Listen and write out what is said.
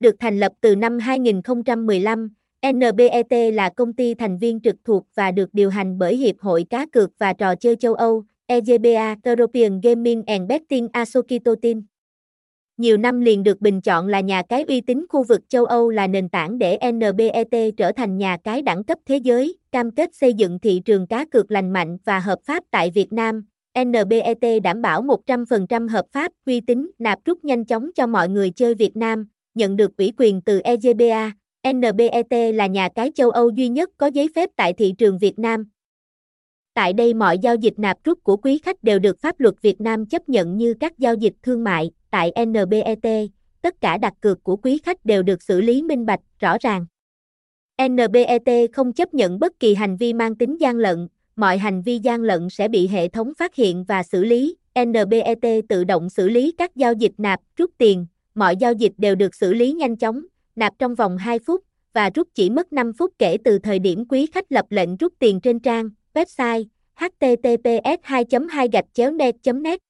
được thành lập từ năm 2015. NBET là công ty thành viên trực thuộc và được điều hành bởi Hiệp hội Cá cược và Trò chơi châu Âu, EGBA, European Gaming and Betting Association. Nhiều năm liền được bình chọn là nhà cái uy tín khu vực châu Âu là nền tảng để NBET trở thành nhà cái đẳng cấp thế giới, cam kết xây dựng thị trường cá cược lành mạnh và hợp pháp tại Việt Nam. NBET đảm bảo 100% hợp pháp, uy tín, nạp rút nhanh chóng cho mọi người chơi Việt Nam, nhận được ủy quyền từ EGBA. NBET là nhà cái châu Âu duy nhất có giấy phép tại thị trường Việt Nam. Tại đây mọi giao dịch nạp rút của quý khách đều được pháp luật Việt Nam chấp nhận như các giao dịch thương mại. Tại NBET, tất cả đặt cược của quý khách đều được xử lý minh bạch, rõ ràng. NBET không chấp nhận bất kỳ hành vi mang tính gian lận, mọi hành vi gian lận sẽ bị hệ thống phát hiện và xử lý. NBET tự động xử lý các giao dịch nạp, rút tiền, mọi giao dịch đều được xử lý nhanh chóng, nạp trong vòng 2 phút và rút chỉ mất 5 phút kể từ thời điểm quý khách lập lệnh rút tiền trên trang website https 2 2 net net.